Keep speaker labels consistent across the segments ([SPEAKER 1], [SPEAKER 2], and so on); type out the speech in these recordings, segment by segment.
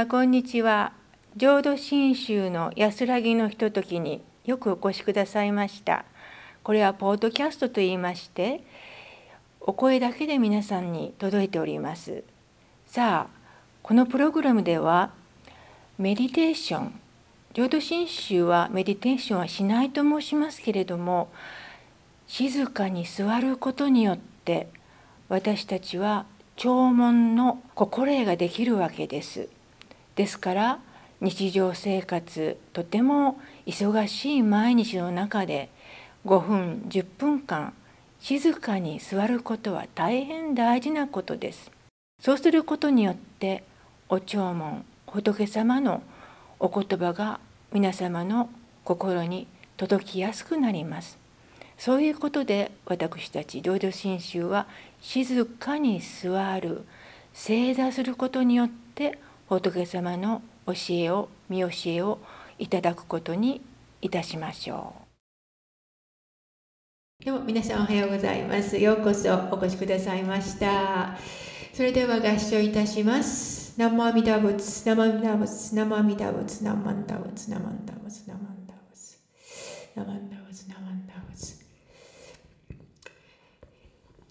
[SPEAKER 1] 様こんにちは浄土真宗の安らぎのひとときによくお越しくださいました。これはポッドキャストと言いましてお声だけで皆さんに届いております。さあこのプログラムではメディテーション。浄土真宗はメディテーションはしないと申しますけれども静かに座ることによって私たちは弔問の心得ができるわけです。ですから日常生活とても忙しい毎日の中で5分10分間静かに座ることは大変大事なことです。そうすることによってお弔問仏様のお言葉が皆様の心に届きやすくなります。そういうことで私たち浄土真宗は静かに座る正座することによって仏様の教えを見教えをいただくことにいたしましょう。でも皆さんおはようございます。ようこそお越しくださいました。それでは合唱いたします。南無阿弥陀仏、南無阿弥陀仏、南無阿弥陀仏、南無阿弥陀仏、南無阿弥陀仏、南無阿弥陀仏、南無阿弥陀仏、南無阿弥陀仏。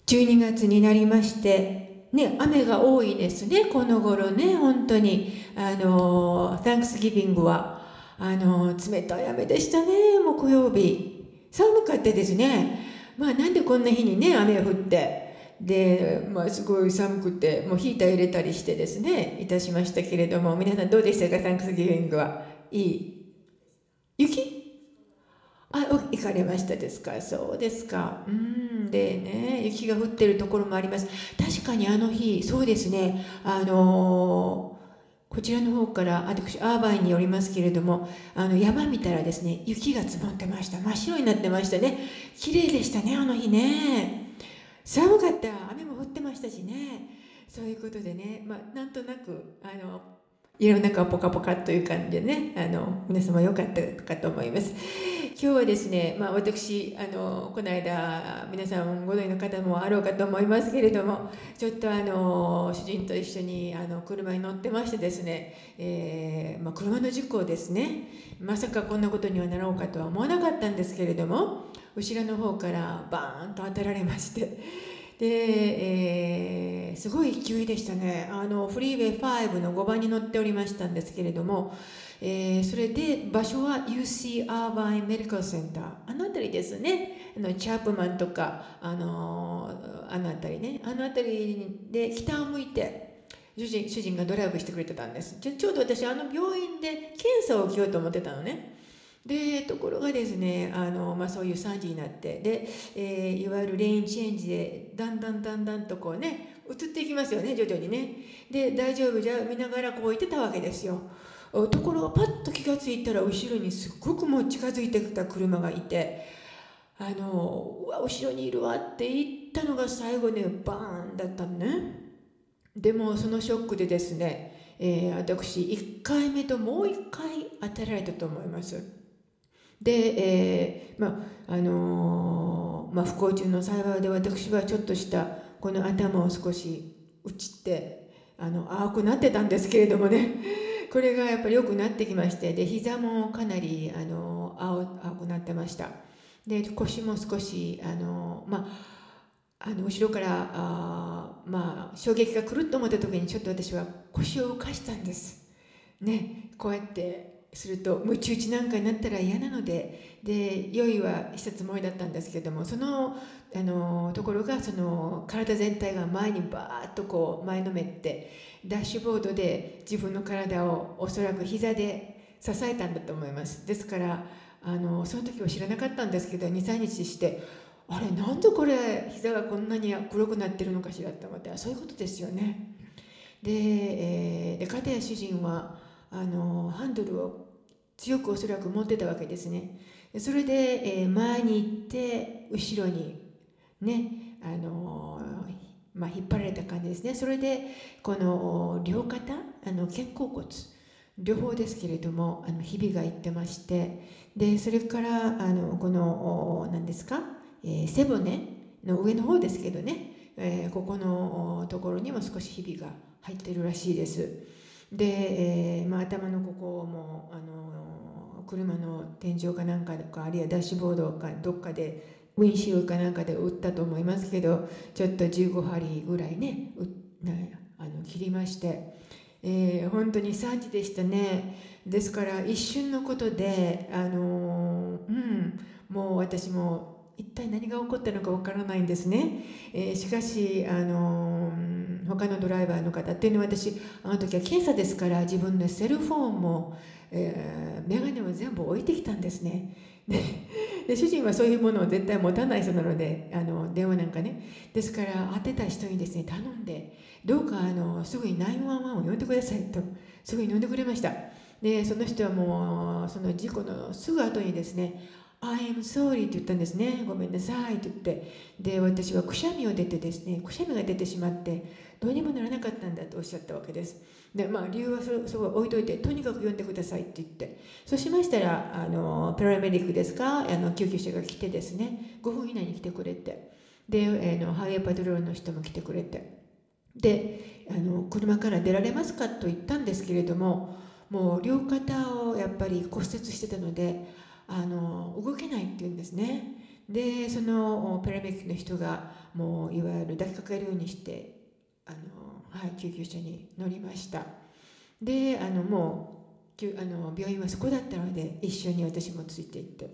[SPEAKER 1] 12月になりまして、ね、雨が多いですね、この頃ね、本当に。あの、Thanksgiving は、あの、冷たい雨でしたね、木曜日。寒かったですね。まあ、なんでこんな日にね、雨降って、で、まあ、すごい寒くて、もうヒーター入れたりしてですね、いたしましたけれども、皆さんどうでしたか、Thanksgiving は。いい？雪？あ、行かれましたですか？そうですか。うん。でね、雪が降ってるところもあります。確かにあの日、そうですね。あのー、こちらの方から私アーバイによりますけれどもあの山見たらですね雪が積もってました真っ白になってましたね綺麗でしたねあの日ね寒かった雨も降ってましたしねそういうことでねまあなんとなくあの家の中はポカポカという感じでねあの皆様良かったかと思います。今日はですね、まあ、私あのこの間皆さんご存知の方もあろうかと思いますけれどもちょっとあの主人と一緒にあの車に乗ってましてですね、えー、まあ、車の事故ですね。まさかこんなことにはなろうかとは思わなかったんですけれども後ろの方からバーンと当てられましてで、えー、すごい勢いでしたね。あのフリーウェイ5の5番に乗っておりましたんですけれどもえー、それで場所は UC アーバインメディカルセンターあの辺りですね。あのチャップマンとかあのあの辺りね。あの辺りで北を向いて主人主人がドライブしてくれてたんです。ちょうど私あの病院で検査を受けようと思ってたのね。でところがですねあの、まあ、そういう3時になってで、えー、いわゆるレインチェンジでだんだんだんだんとこうね移っていきますよね徐々にね。で大丈夫じゃ見ながらこう言ってたわけですよ。ところがパッと気が付いたら後ろにすっごくもう近づいてきた車がいてあのうわ後ろにいるわって言ったのが最後ねバーンだったのね。でもそのショックでですね、えー、私1回目ともう1回当てられたと思います。で、えー、まああのー、まあ、不幸中の幸いで私はちょっとしたこの頭を少し打ちってあの青くなってたんですけれどもね。これがやっぱり良くなってきましてで膝もかなりあの青青くなってました。で腰も少しあのまああの後ろからあまあ衝撃が来ると思った時にちょっと私は腰を浮かしたんです。ねこうやってするとむち打ちなんかになったら嫌なのでで用意はしたつもりだったんですけれどもそのあのところがその体全体が前にバーッとこう前のめってダッシュボードで自分の体をおそらく膝で支えたんだと思います。ですからあのその時は知らなかったんですけど23日してあれなんでこれ膝がこんなに黒くなってるのかしらって思ってそういうことですよね。で,、えー、で片や主人はあのハンドルを強くおそらく持ってたわけですねそれで、えー、前に行って後ろにねあのまあ、引っ張られた感じですねそれでこの両肩あの肩甲骨両方ですけれどもあのひびがいってましてでそれからあのこの何ですか、えー、背骨の上の方ですけどね、えー、ここのところにも少しひびが入ってるらしいです。で、えーまあ、頭のここもあの車の天井かなんかとかあるいはダッシュボードかどっかでウィンシールかなんかで打ったと思いますけどちょっと15針ぐらいねあの切りまして、えー、本当に3時でしたね。ですから一瞬のことであのうんもう私も一体何が起こったのかわからないんですね、えー、しかしあの他のドライバーの方っていうのは私あの時は検査ですから自分のセルフォンも、えー、眼鏡を全部置いてきたんですね。で主人はそういうものを絶対持たない人なのであの電話なんかね。ですから当てた人にですね頼んでどうかあのすぐに911を呼んでくださいとすぐに呼んでくれました。でその人はもうその事故のすぐ後にですね I am sorry って言ったんですね。ごめんなさいって言って。で、私はくしゃみを出てですね、くしゃみが出てしまって、どうにもならなかったんだとおっしゃったわけです。で、まあ、理由はそそ置いといて、とにかく呼んでくださいって言って。そうしましたら、あの、パラメディックですか、あの救急車が来てですね、5分以内に来てくれて。で、あのハイエーパトロールの人も来てくれて。で、あの、車から出られますかと言ったんですけれども、もう両肩をやっぱり骨折してたので、あの動けないって言うんですね。でそのペラメックの人がもういわゆる抱きかかるようにしてあの、はい、救急車に乗りました。であのもうあの病院はそこだったので一緒に私もついていって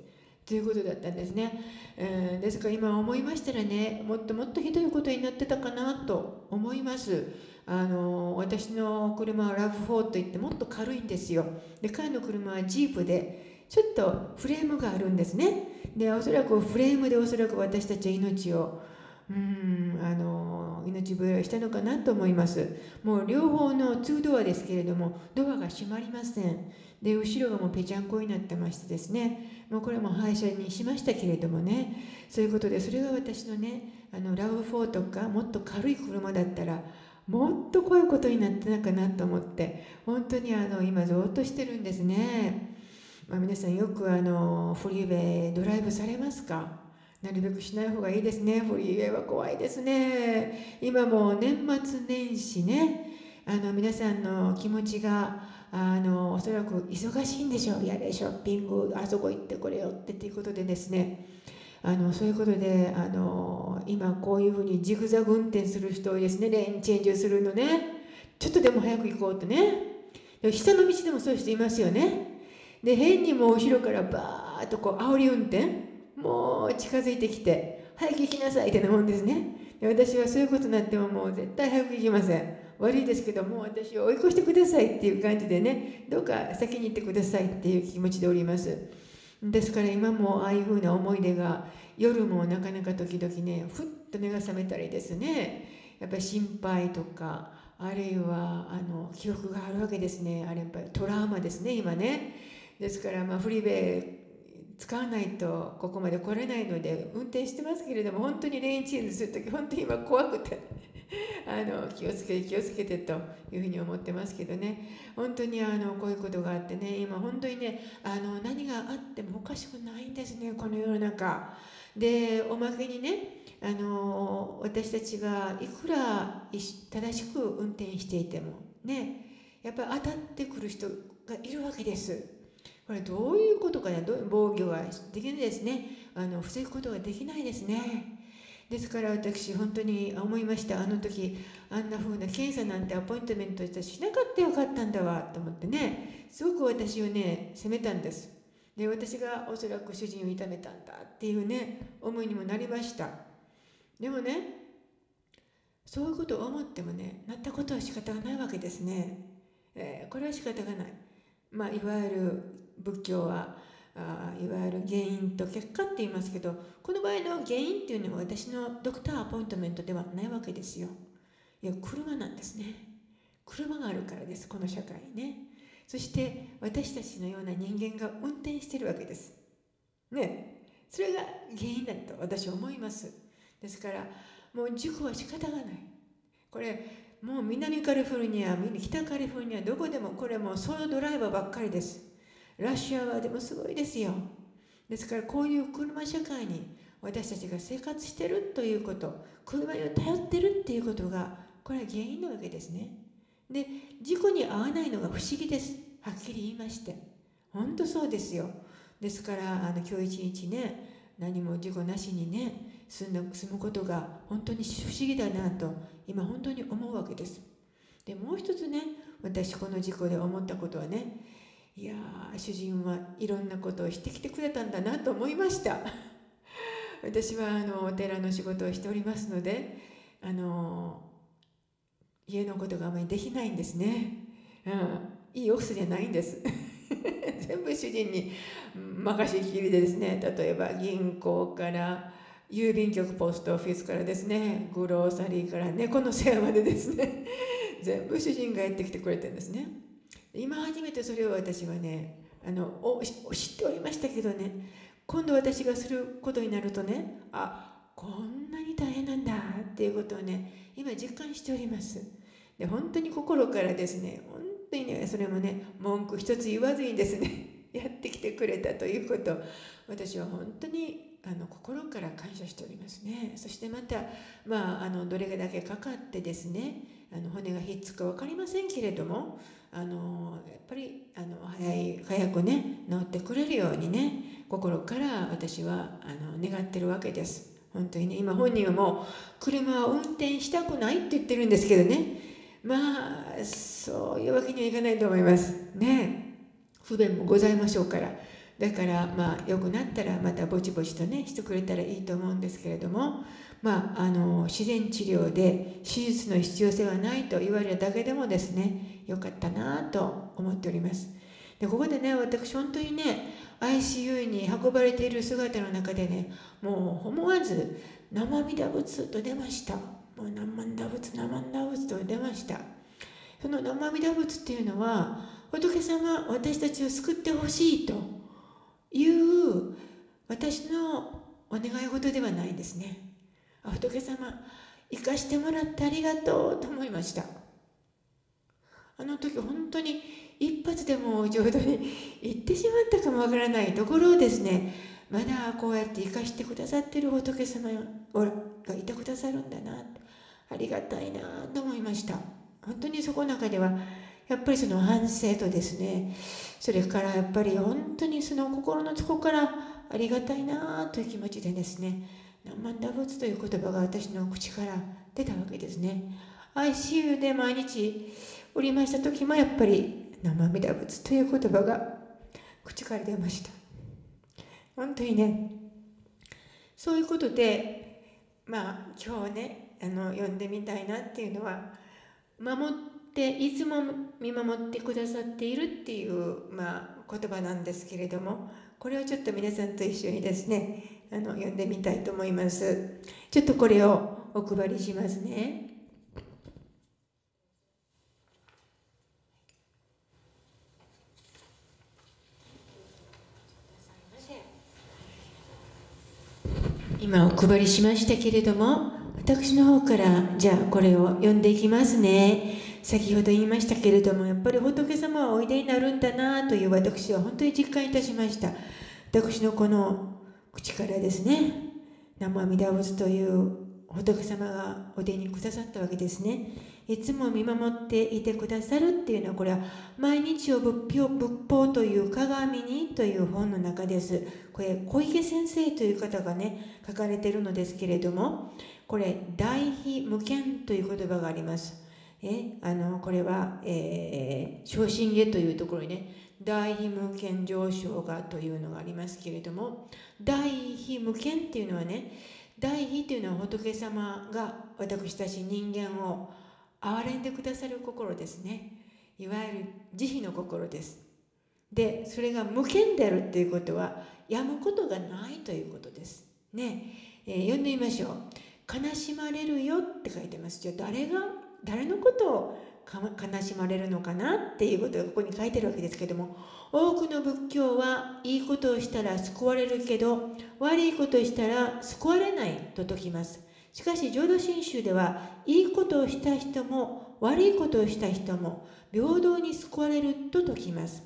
[SPEAKER 1] ということだったんですね、えー、ですから今思いましたらねもっともっとひどいことになってたかなと思います。あの私の車はラブ4といってもっと軽いんですよ。で彼の車はジープでちょっとフレームがあるんですね。でおそらくフレームでおそらく私たちは命をうんあの命笛をしたのかなと思います。もう両方の2ドアですけれどもドアが閉まりません。で後ろがもうぺちゃんこになってましてですね。もうこれも廃車にしましたけれどもね。そういうことでそれが私のねあのラブ4とかもっと軽い車だったらもっとこういうことになってたかなと思って本当にあの今ぞっとしてるんですね。まあ、皆さんよくあのフリーウェイドライブされますか？なるべくしない方がいいですね。フリーウェイは怖いですね。今も年末年始ね、あの皆さんの気持ちがあのおそらく忙しいんでしょう。やれショッピング、あそこ行ってこれよってっていうことでですね、あのそういうことであの今こういうふうにジグザグ運転する人多いですね。レーンチェンジをするのね。ちょっとでも早く行こうとね。下の道でもそういう人いますよね。で変にも後ろからバーッとこう煽り運転もう近づいてきて早く行きなさいってなもんですね。で私はそういうことになってももう絶対早く行きません。悪いですけどもう私を追い越してくださいっていう感じでねどうか先に行ってくださいっていう気持ちでおります。ですから今もああいうふうな思い出が夜もなかなか時々ねふっと目が覚めたりですねやっぱり心配とかあるいはあの記憶があるわけですね。あれやっぱりトラウマですね今ね。ですからまあフリーウェイ使わないとここまで来れないので運転してますけれども本当にレインチェンジする時本当に今怖くて あの気をつけて気をつけてというふうに思ってますけどね。本当にあのこういうことがあってね今本当にねあの何があってもおかしくないんですねこの世の中。でおまけにねあの私たちがいくら正しく運転していてもねやっぱり当たってくる人がいるわけです。これどういうことかね防御ができないですね。あの防ぐことができないですね。ですから私本当に思いました。あの時あんな風な検査なんてアポイントメントしなかったよかったんだわと思ってね。すごく私をね責めたんです。で私がおそらく主人を痛めたんだっていうね思いにもなりました。でもねそういうことを思ってもねなったことは仕方がないわけですね、えー、これは仕方がない。まあ、いわゆる仏教はあいわゆる原因と結果って言いますけどこの場合の原因っていうのは私のドクターアポイントメントではないわけですよ。いや車なんですね。車があるからですこの社会ね。そして私たちのような人間が運転してるわけです。ねそれが原因だと私は思います。ですからもう事故は仕方がない。これもう南カリフォルニア、北カリフォルニア、どこでもこれもそういうドライバーばっかりです。ラッシュアワーでもすごいですよ。ですからこういう車社会に私たちが生活してるということ、車に頼ってるっていうことが、これは原因なわけですね。で事故に遭わないのが不思議ですはっきり言いまして本当そうですよですからあの今日一日ね何も事故なしにね住んだ住むことが本当に不思議だなと今本当に思うわけですでもう一つね私この事故で思ったことはねいや主人はいろんなことをしてきてくれたんだなと思いました。私はあのお寺の仕事をしておりますのであの家のことがあまりできないんですね、うん、いいオフィスじゃないんです。全部主人に任せっきりでですね。例えば銀行から郵便局ポストオフィスからですね。グローサリーから猫の世話までですね。全部主人がやってきてくれてるんですね。今初めてそれを私はねあのお知っておりましたけどね今度私がすることになるとねあこんなに大変なんだっていうことをね今実感しております。で本当に心からですね本当にねそれもね文句一つ言わずにですね やってきてくれたということ私は本当にあの心から感謝しておりますね。そしてまたまああのどれだけかかってですねあの骨がひっつくか分かりませんけれどもあのやっぱりあの早い早くね治ってくれるようにね心から私はあの願ってるわけです。本当にね今本人はもう車を運転したくないって言ってるんですけどね。まあそういうわけにはいかないと思います。ね。不便もございましょうから。だからまあ良くなったらまたぼちぼちとねしてくれたらいいと思うんですけれども。まああの自然治療で手術の必要性はないと言われるだけでもですねよかったなと思っております。でここでね私本当にね ICU に運ばれている姿の中でねもう思わず「生身打仏」と出ました。もう生身打仏生身打仏と出ました。その生身打仏っていうのは仏様私たちを救ってほしいという私のお願い事ではないんですね。仏様生かしてもらってありがとうと思いました。あの時本当に一発でも浄土に行ってしまったかもわからないところをですねまだこうやって生かしてくださってる仏様がいてくださるんだなありがたいなと思いました。本当にそこの中ではやっぱりその反省とですねそれからやっぱり本当にその心の底からありがたいなという気持ちでですね何万打仏という言葉が私の口から出たわけですね。ICU で毎日おりました時もやっぱり生身打仏という言葉が口から出ました。本当にねそういうことでまあ今日ねあの読んでみたいなっていうのは守っていつも見守ってくださっているっていう、まあ、言葉なんですけれどもこれをちょっと皆さんと一緒にですねあの読んでみたいと思います。ちょっとこれをお配りしますね。今お配りしましたけれども私の方からじゃあこれを読んでいきますね。先ほど言いましたけれどもやっぱり仏様はおいでになるんだなという私は本当に実感いたしました。私のこの口からですね南無阿弥陀仏という仏様がお出にくださったわけですね。いつも見守っていてくださるっていうのはこれは毎日を仏法仏法という鏡にという本の中です。これ小池先生という方がね書かれてるのですけれどもこれ大非無権という言葉があります。えあのこれは、えー、昇進下というところにね大非無権上昇がというのがありますけれども大非無権っていうのはね大非というのは仏様が私たち人間を憐れんでくださる心ですね。いわゆる慈悲の心です。でそれが無限であるっていうことはやむことがないということです。ね、えー、読んでみましょう。悲しまれるよって書いてます。じゃあ誰が誰のことを悲しまれるのかなっていうことがここに書いてるわけですけども多くの仏教はいいことをしたら救われるけど悪いことをしたら救われないと説きます。しかし浄土真宗ではいいことをした人も悪いことをした人も平等に救われると説きます。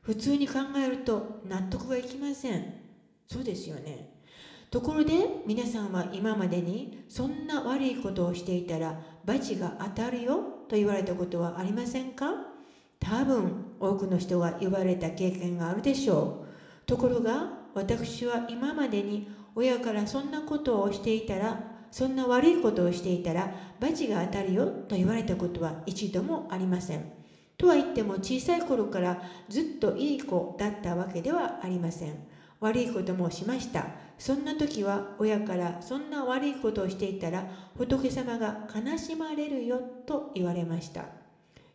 [SPEAKER 1] 普通に考えると納得がいきません。そうですよね。ところで皆さんは今までにそんな悪いことをしていたら罰が当たるよと言われたことはありませんか？多分多くの人が言われた経験があるでしょう。ところが私は今までに親からそんなことをしていたらそんな悪いことをしていたら罰が当たるよと言われたことは一度もありません。とは言っても小さい頃からずっといい子だったわけではありません。悪いこともしました。そんな時は親からそんな悪いことをしていたら仏様が悲しまれるよと言われました。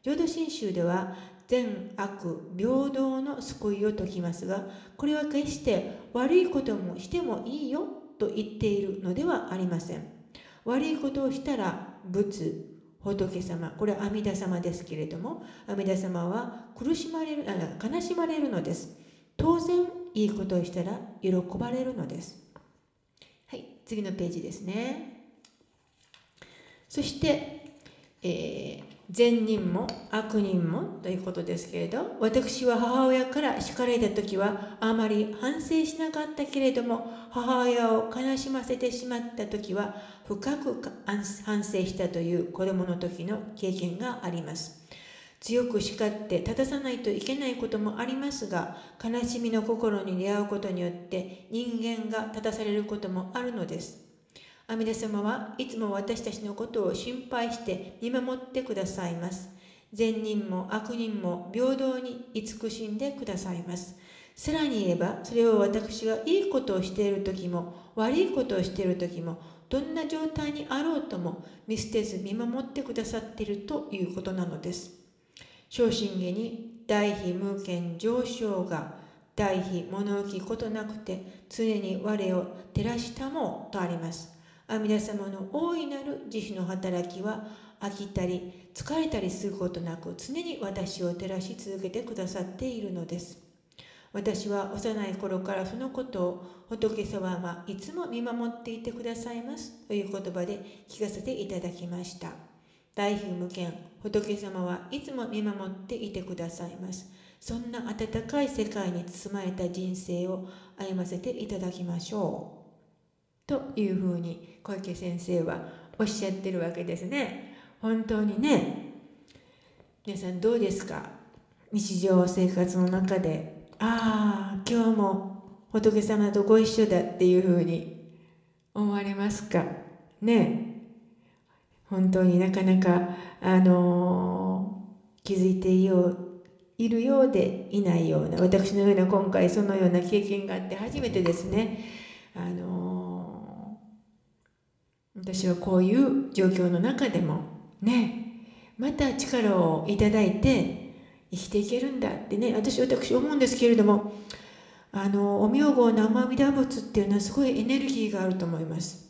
[SPEAKER 1] 浄土真宗では善悪平等の救いを説きますがこれは決して悪いこともしてもいいよと言っているのではありません。悪いことをしたら仏仏様これは阿弥陀様ですけれども阿弥陀様は苦しまれるあ悲しまれるのです。当然いいことをしたら喜ばれるのです。はい次のページですね。そして、えー善人も悪人もということですけれど私は母親から叱られた時はあまり反省しなかったけれども母親を悲しませてしまった時は深く反省したという子供の時の経験があります。強く叱って立たさないといけないこともありますが悲しみの心に出会うことによって人間が立たされることもあるのです。阿弥陀様はいつも私たちのことを心配して見守ってくださいます。善人も悪人も平等に慈しんでくださいます。さらに言えば、それを私がいいことをしている時も、悪いことをしている時も、どんな状態にあろうとも見捨てず見守ってくださっているということなのです。昇進下に大悲無権上昇が大悲物置ことなくて常に我を照らしたもとあります。阿弥陀様の大いなる慈悲の働きは飽きたり疲れたりすることなく常に私を照らし続けてくださっているのです。私は幼い頃からそのことを仏様はいつも見守っていてくださいますという言葉で聞かせていただきました。大悲無限仏様はいつも見守っていてくださいます。そんな温かい世界に包まれた人生を歩ませていただきましょう。というふうに小池先生はおっしゃってるわけですね。本当にね皆さんどうですか？日常生活の中でああ今日も仏様とご一緒だっていうふうに思われますか？ね。本当になかなかあのー、気づいていよういるようでいないような私のような今回そのような経験があって初めてですね。あのー私はこういう状況の中でもねまた力をいただいて生きていけるんだってね私私思うんですけれどもあのお名号生阿弥陀仏っていうのはすごいエネルギーがあると思います。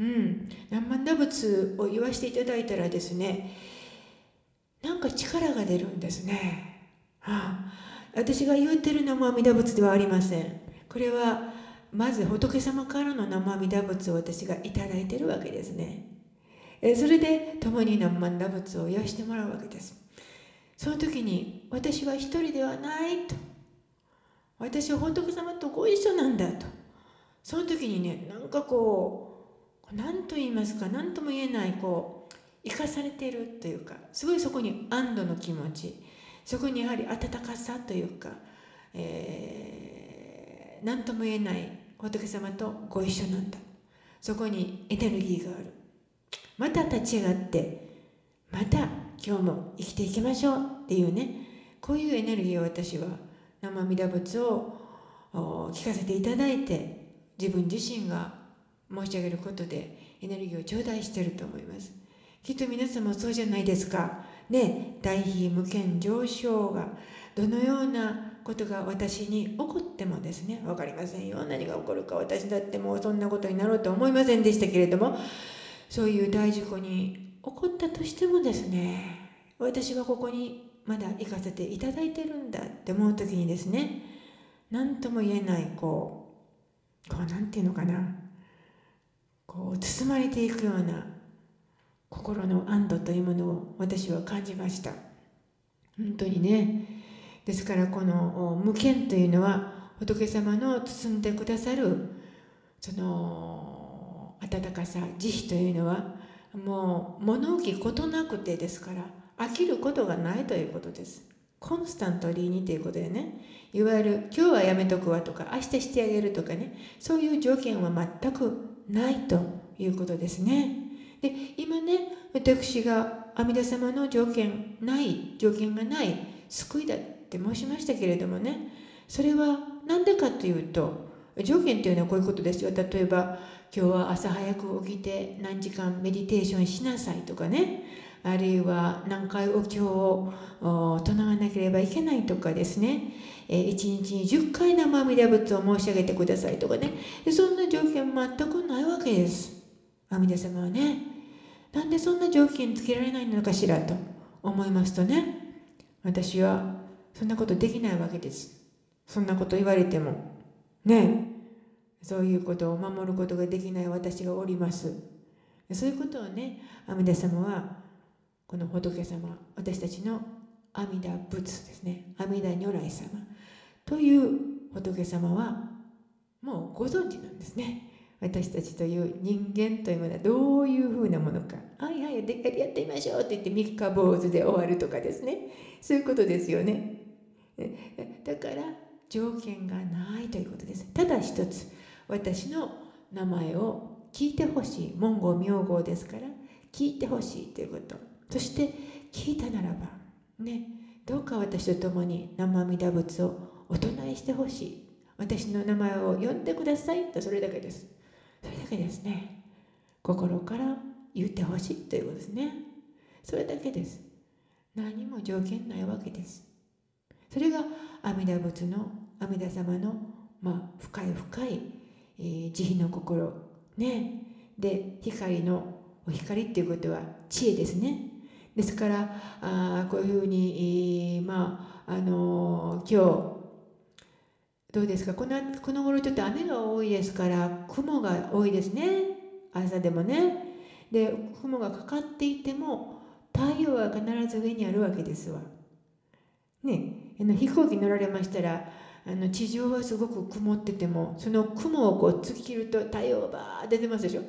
[SPEAKER 1] うん、生阿弥陀仏を言わせていただいたらですねなんか力が出るんですね。はあ、私が言うてる生阿弥陀仏ではありません。これはまず仏様からの生阿弥陀仏を私が頂いてるわけですね。それで共に生阿弥陀仏を癒してもらうわけです。その時に私は一人ではないと。私は仏様とご一緒なんだと。その時にね、なんかこう、何と言いますか、何とも言えない、こう、生かされているというか、すごいそこに安堵の気持ち、そこにやはり温かさというか、えー、何とも言えない仏様とご一緒なんだ。そこにエネルギーがある。また立ち上がってまた今日も生きていきましょう。っていうね。こういうエネルギーを私は生阿弥陀仏を聞かせていただいて自分自身が申し上げることでエネルギーを頂戴してると思います。きっと皆さんもそうじゃないですか。ね。大悲無限上昇がどのようなことが私に起こってもですね分かりませんよ。何が起こるか私だってもうそんなことになろうと思いませんでしたけれどもそういう大事故に起こったとしてもですね私はここにまだ行かせていただいてるんだって思う時にですね何とも言えないこうこう何て言うのかな。こう包まれていくような心の安堵というものを私は感じました。本当にねですからこの無権というのは仏様の包んでくださるその温かさ慈悲というのはもう物置ことなくてですから飽きることがないということです。コンスタントリーにということでね。いわゆる今日はやめとくわとか明日してあげるとかね。そういう条件は全くないということですね。で今ね私が阿弥陀様の条件ない条件がない救いだって申しましたけれどもね。それは何でかというと条件というのはこういうことですよ。例えば今日は朝早く起きて何時間メディテーションしなさいとかね。あるいは何回お経を唱わなければいけないとかですね。1日に10回生阿弥陀仏を申し上げてくださいとかね。そんな条件全くないわけです。阿弥陀様はね。なんでそんな条件つけられないのかしらと思いますとね。私はそんなことできないわけです。そんなこと言われても。ね。そういうことを守ることができない私がおります。そういうことをね阿弥陀様はこの仏様私たちの阿弥陀仏ですね。阿弥陀如来様。という仏様はもうご存知なんですね。私たちという人間というものはどういうふうなものか。はいはいでっかいやってみましょうって言って三日坊主で終わるとかですね。そういうことですよね。だから条件がないということです。ただ一つ私の名前を聞いてほしい。文言名号ですから聞いてほしいということ。そして聞いたならばねどうか私と共に生阿弥陀仏をお唱えしてほしい。私の名前を呼んでくださいとそれだけです。それだけですね。心から言ってほしいということですね。それだけです。何も条件ないわけです。それが阿弥陀仏の阿弥陀様の、まあ、深い深い、えー、慈悲の心。ね。で光のお光っていうことは知恵ですね。ですからあこういうふうに、えー、まああのー、今日どうですか？このこの頃ちょっと雨が多いですから雲が多いですね。朝でもね。で雲がかかっていても太陽は必ず上にあるわけですわ。ね。あの飛行機乗られましたらあの地上はすごく曇っててもその雲をこう突き切ると太陽バー出てますでしょ。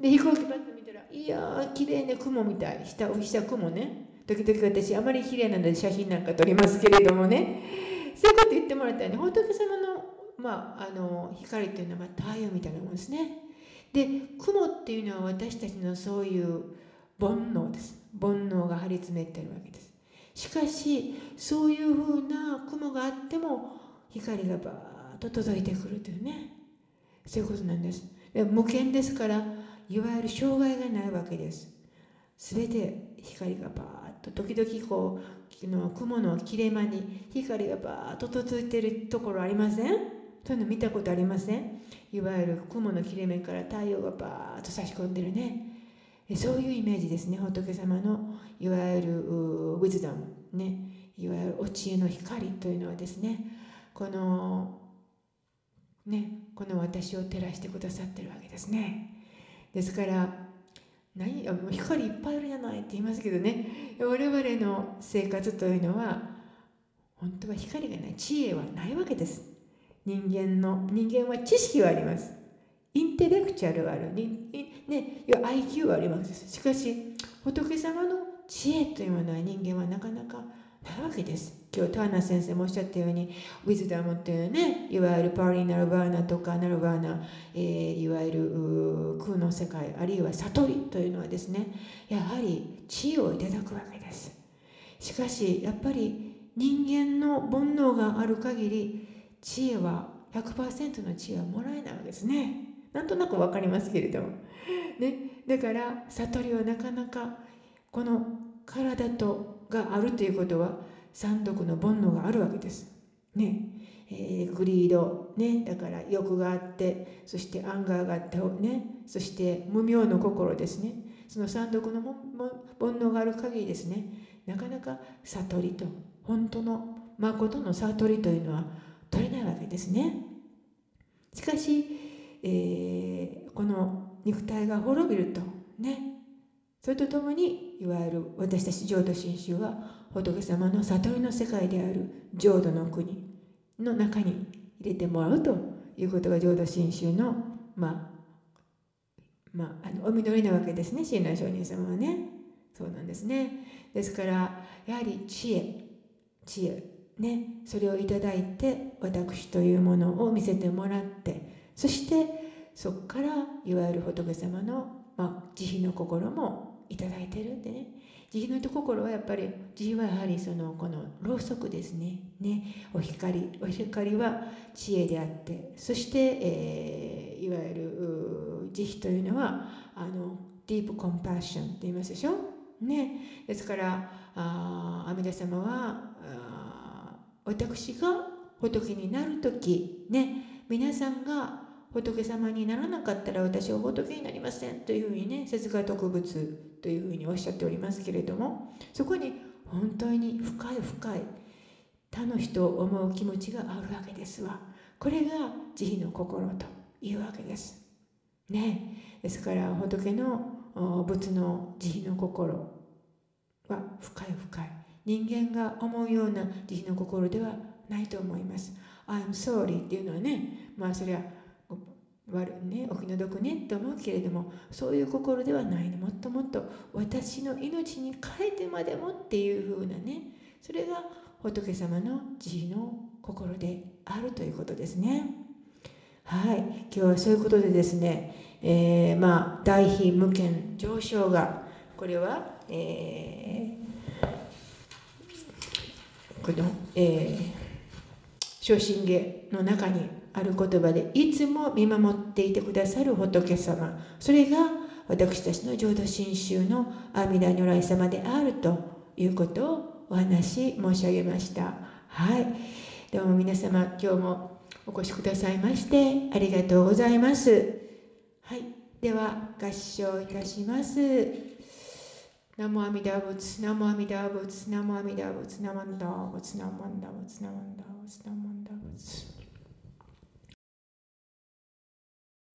[SPEAKER 1] で飛行機バッと見たらいやー綺麗ね雲みたい。下下雲ね。時々私あまり綺麗なので写真なんか撮りますけれどもね。そういうこと言ってもらったらね仏様の,、まあ、あの光っていうのは太陽みたいなもんですね。で雲っていうのは私たちのそういう煩悩です。煩悩が張り詰めてるわけです。しかしそういうふうな雲があっても光がバーッと届いてくるというね。そういうことなんです。無限ですからいわゆる障害がないわけです。全て光がバーッと時々こうの雲の切れ間に光がバーッと届いてるところありません？そういうの見たことありません？いわゆる雲の切れ目から太陽がバーッと差し込んでるね。そういうイメージですね。仏様のいわゆるウィズダムね。いわゆるお知恵の光というのはですねこのねこの私を照らしてくださってるわけですね。ですから何もう光いっぱいあるじゃないって言いますけどね。我々の生活というのは本当は光がない知恵はないわけです。人間の人間は知識はあります。インテレクチャルはある、ね、IQ はあります。しかし仏様の知恵というものは人間はなかなかないわけです。今日ターナ先生もおっしゃったようにウィズダムっていうねいわゆるパーリーナルバーナとかナルバーナ、えー、いわゆる空の世界あるいは悟りというのはですねやはり知恵をいただくわけです。しかしやっぱり人間の煩悩がある限り知恵は100%の知恵はもらえないわけですね。なんとなく分かりますけれども、ね、だから悟りはなかなかこの体とがあるということは三毒の煩悩があるわけです。ね。えー、グリード、ね、だから欲があってそしてアンガーがあって、ね、そして無明の心ですね。その三毒の煩悩がある限りですね。なかなか悟りと本当の誠の悟りというのは取れないわけですね。しかしえー、この肉体が滅びるとね。それとともにいわゆる私たち浄土真宗は仏様の悟りの世界である浄土の国の中に入れてもらうということが浄土真宗のまあまあ、あのお実りなわけですね。親鸞上人様はね。そうなんですね。ですからやはり知恵。知恵。ね。それをいただいて私というものを見せてもらってそしてそこからいわゆる仏様の、まあ、慈悲の心もいただいてるんでね。慈悲の心はやっぱり慈悲はやはりそのこのろうそくですね。ね。お光お光は知恵であって。そして、えー、いわゆる慈悲というのはあのディープコンパッションって言いますでしょ。ね。ですからあ阿弥陀様はあ私が仏になる時ね。皆さんが仏様にならなかったら私は仏になりませんというふうにね説が特仏というふうにおっしゃっておりますけれどもそこに本当に深い深い他の人を思う気持ちがあるわけですわ。これが慈悲の心というわけです。ね。ですから仏の仏の慈悲の心は深い深い。人間が思うような慈悲の心ではないと思います。I'm sorry っていうのはねまあそれは悪ねお気の毒ねと思うけれどもそういう心ではないの。もっともっと私の命に変えてまでもっていうふうなねそれが仏様の慈悲の心であるということですね。はい。今日はそういうことでですね、えー、まあ大悲無権上昇がこれは、えー、この、えー、昇進下の中にある言葉でいつも見守っていてくださる仏様。それが私たちの浄土真宗の阿弥陀如来様であるということをお話し申し上げました。はい。どうも皆様今日もお越しくださいましてありがとうございます。はい。では合唱いたします。ナモアミダ仏、ナモアミダ仏、ナモアミダ仏、ナマンダ仏、ナマンダ仏、ナマンダ仏、ナマンダ仏。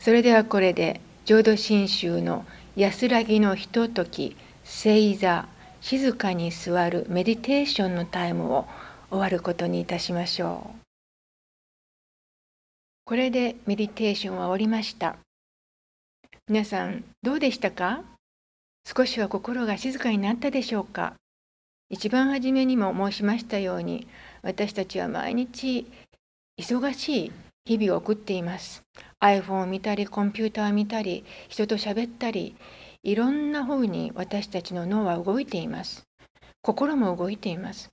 [SPEAKER 2] それではこれで浄土真宗の安らぎのひととき正座静かに座るメディテーションのタイムを終わることにいたしましょう。これでメディテーションは終わりました。皆さんどうでしたか？少しは心が静かになったでしょうか？一番初めにも申しましたように私たちは毎日忙しい日々を送っています。iPhone を見たり、コンピューターを見たり、人と喋ったり、いろんな方に私たちの脳は動いています。心も動いています。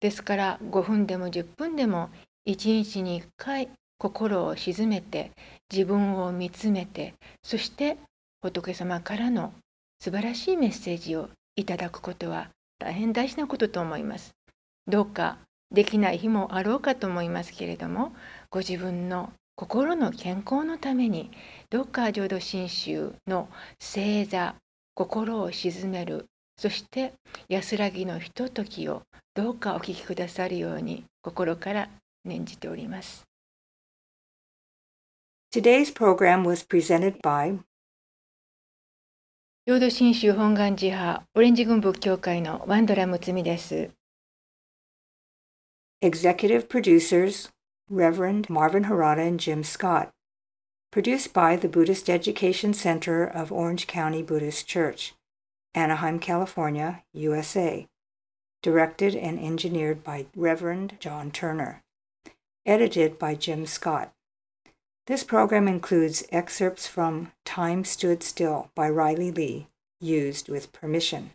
[SPEAKER 2] ですから5分でも10分でも1日に1回心を静めて自分を見つめてそして仏様からの素晴らしいメッセージをいただくことは大変大事なことと思います。どうかできない日もあろうかと思いますけれどもご自分の心の健康のためにどうか浄土真宗の正座心を鎮めるそして安らぎのひとときをどうかお聞きくださるように心から念じております。
[SPEAKER 3] Today's program was presented by
[SPEAKER 2] 浄土真宗本願寺派オレンジ軍仏教会のワンドラムツミです。
[SPEAKER 3] Executive Producers Reverend Marvin Harada and Jim Scott. Produced by the Buddhist Education Center of Orange County Buddhist Church, Anaheim, California, USA. Directed and engineered by Reverend John Turner. Edited by Jim Scott. This program includes excerpts from Time Stood Still by Riley Lee, used with permission.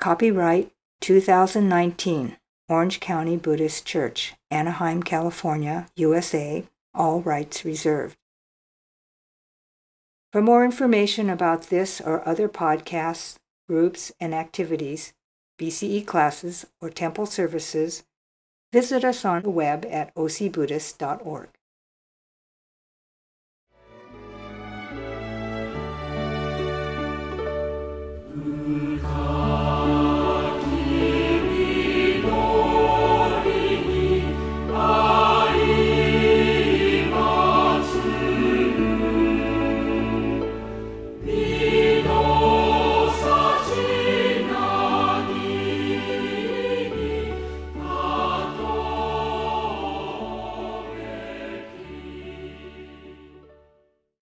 [SPEAKER 3] Copyright 2019 Orange County Buddhist Church, Anaheim, California, USA, all rights reserved. For more information about this or other podcasts, groups, and activities, BCE classes, or temple services, visit us on the web at ocbuddhist.org.